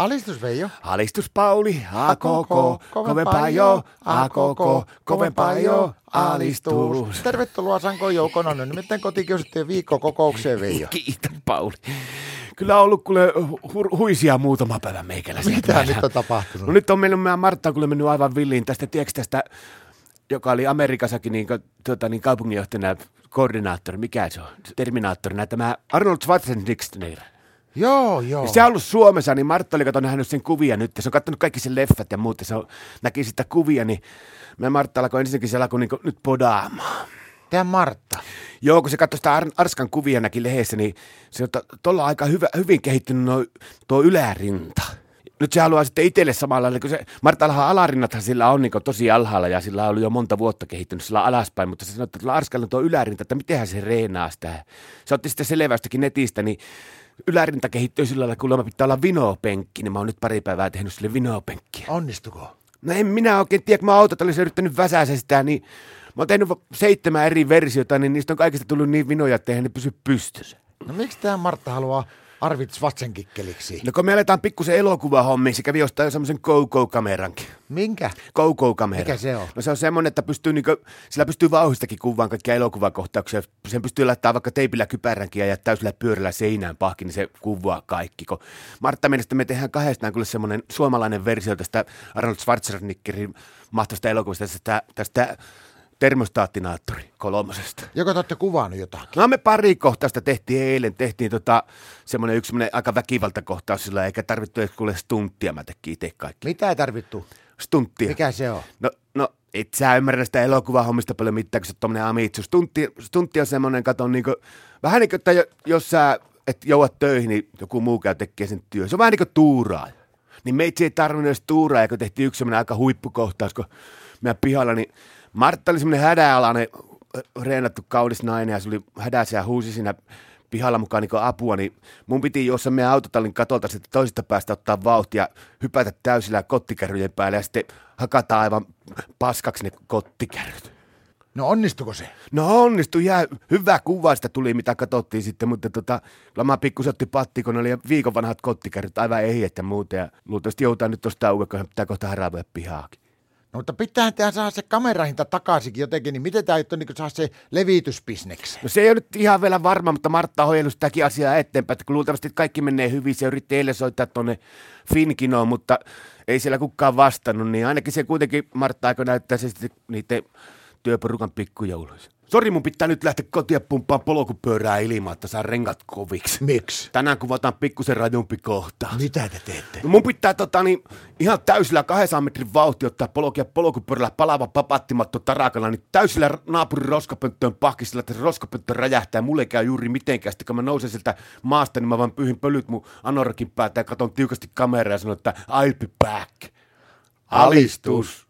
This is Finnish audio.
Alistus Veijo. Alistus Pauli, a koko, kovempaa jo, a koko, kovempaa jo, alistus. Tervetuloa Sanko Joukonon, no nimittäin kotikiusattujen viikkokokoukseen Veijo. Kiitän Pauli. Kyllä on ollut kuule hu- huisia muutama päivä meikäläisiä. Mitä nyt on tapahtunut? No nyt on mennyt, meidän Martta kyllä mennyt aivan villiin tästä, tiedätkö tästä, joka oli Amerikassakin niin, tuota, niin kaupunginjohtajana koordinaattori, mikä se on, terminaattorina, tämä Arnold Schwarzenegger. Joo, joo. Se on ollut Suomessa, niin Martta oli katsonut nähnyt sen kuvia nyt. Se on katsonut kaikki sen leffat ja muut. ja Se on, näki sitä kuvia, niin me Martta alkoi ensinnäkin se alkoi niin nyt podaamaan. Tämä Martta. Joo, kun se katsoi sitä Ar- Arskan kuvia näki lehdessä, niin se on tuolla aika hyvä, hyvin kehittynyt no, tuo ylärinta. Nyt se haluaa sitten itselle samalla lailla, kun se Martallahan alarinnathan sillä on niin tosi alhaalla ja sillä on ollut jo monta vuotta kehittynyt sillä alaspäin, mutta se sanoi, että tuolla Arskalla on tuo ylärinta, että mitenhän se reenaa sitä. Se otti sitten selvästäkin netistä, niin ylärinta kehittyy sillä lailla, kun pitää olla vinopenkki, niin mä oon nyt pari päivää tehnyt sille vinopenkkiä. Onnistuko? No en minä oikein tiedä, kun mä autot olisin yrittänyt väsäässä sitä, niin mä oon tehnyt seitsemän eri versiota, niin niistä on kaikista tullut niin vinoja, että eihän ne pysy pystyssä. No miksi tämä Martta haluaa Arvid Schwarzenkikkeliksi? No kun me aletaan pikkusen elokuvahommiin, se kävi jostain jo semmoisen Go-Go-kamerankin. Minkä? Go-Go-kamera. Mikä se on? No se on semmoinen, että pystyy niinku, sillä pystyy vauhistakin kuvaan kaikkia elokuvakohtauksia. Sen pystyy laittamaan vaikka teipillä kypäränkin ja jättää sillä pyörällä seinään pahki, niin se kuvaa kaikki. Kun Martta mielestä me tehdään kahdestaan kyllä semmoinen suomalainen versio tästä Arnold Schwarzeneggerin mahtavasta elokuvasta, tästä, tästä termostaattinaattori kolmosesta. Joko te olette kuvannut jotakin? No me pari kohtausta tehtiin eilen, tehtiin tota, semmoinen yksi semmoinen aika väkivaltakohtaus sillä, eikä tarvittu edes kuule stunttia, mä tekin itse kaikki. Mitä ei tarvittu? Stunttia. Mikä se on? No, no et sä ymmärrä sitä elokuvahommista paljon mitään, kun sä tommonen amitsu. Stuntti, stuntti on semmoinen, kato niinku, vähän niin kuin, että jos sä et jouat töihin, niin joku muu käy tekee sen työn. Se on vähän niin kuin tuuraa. Niin meitsi ei tarvinnut edes tuuraa, kun tehtiin yksi semmoinen aika huippukohtaus, kun meidän pihalla, niin Martta oli semmoinen hädäalainen, reenattu kaunis nainen ja se oli hädässä ja huusi siinä pihalla mukaan niin apua, niin mun piti juossa meidän autotallin katolta sitten toisesta päästä ottaa vauhtia, hypätä täysillä kottikärryjen päälle ja sitten hakata aivan paskaksi ne kottikärryt. No onnistuko se? No onnistui, ja hyvä kuva sitä tuli, mitä katsottiin sitten, mutta tota, lama pikkusen otti patti, kun oli viikon vanhat kottikärryt, aivan ei, että muuta, ja luultavasti joutaa nyt tuosta kun pitää kohta haravoida pihaakin. No mutta pitää tehdä saada se kamerahinta takaisinkin jotenkin, niin miten tämä niin saa se levitysbisneksi? No se ei ole nyt ihan vielä varma, mutta Martta on sitäkin asiaa eteenpäin, että kun luultavasti kaikki menee hyvin, se yritti eilen soittaa tuonne Finkinoon, mutta ei siellä kukaan vastannut, niin ainakin se kuitenkin Martta aika näyttää se sitten niiden työporukan pikkujouluissa. Sori, mun pitää nyt lähteä kotia pumppaan polkupyörää ilmaa, että saa rengat koviksi. Miksi? Tänään kuvataan pikkusen rajumpi kohta. Mitä te teette? No mun pitää tota, niin, ihan täysillä 200 metrin vauhti ottaa polkia polkupyörällä palava papattimatto tarakalla, niin täysillä naapurin roskapönttöön pahkisella, että se roskapönttö räjähtää. Mulle ei käy juuri mitenkään. Sitten kun mä nousen sieltä maasta, niin mä vaan pyhin pölyt mun anorakin päätä ja katon tiukasti kameraa ja sanon, että I'll be back. Alistus.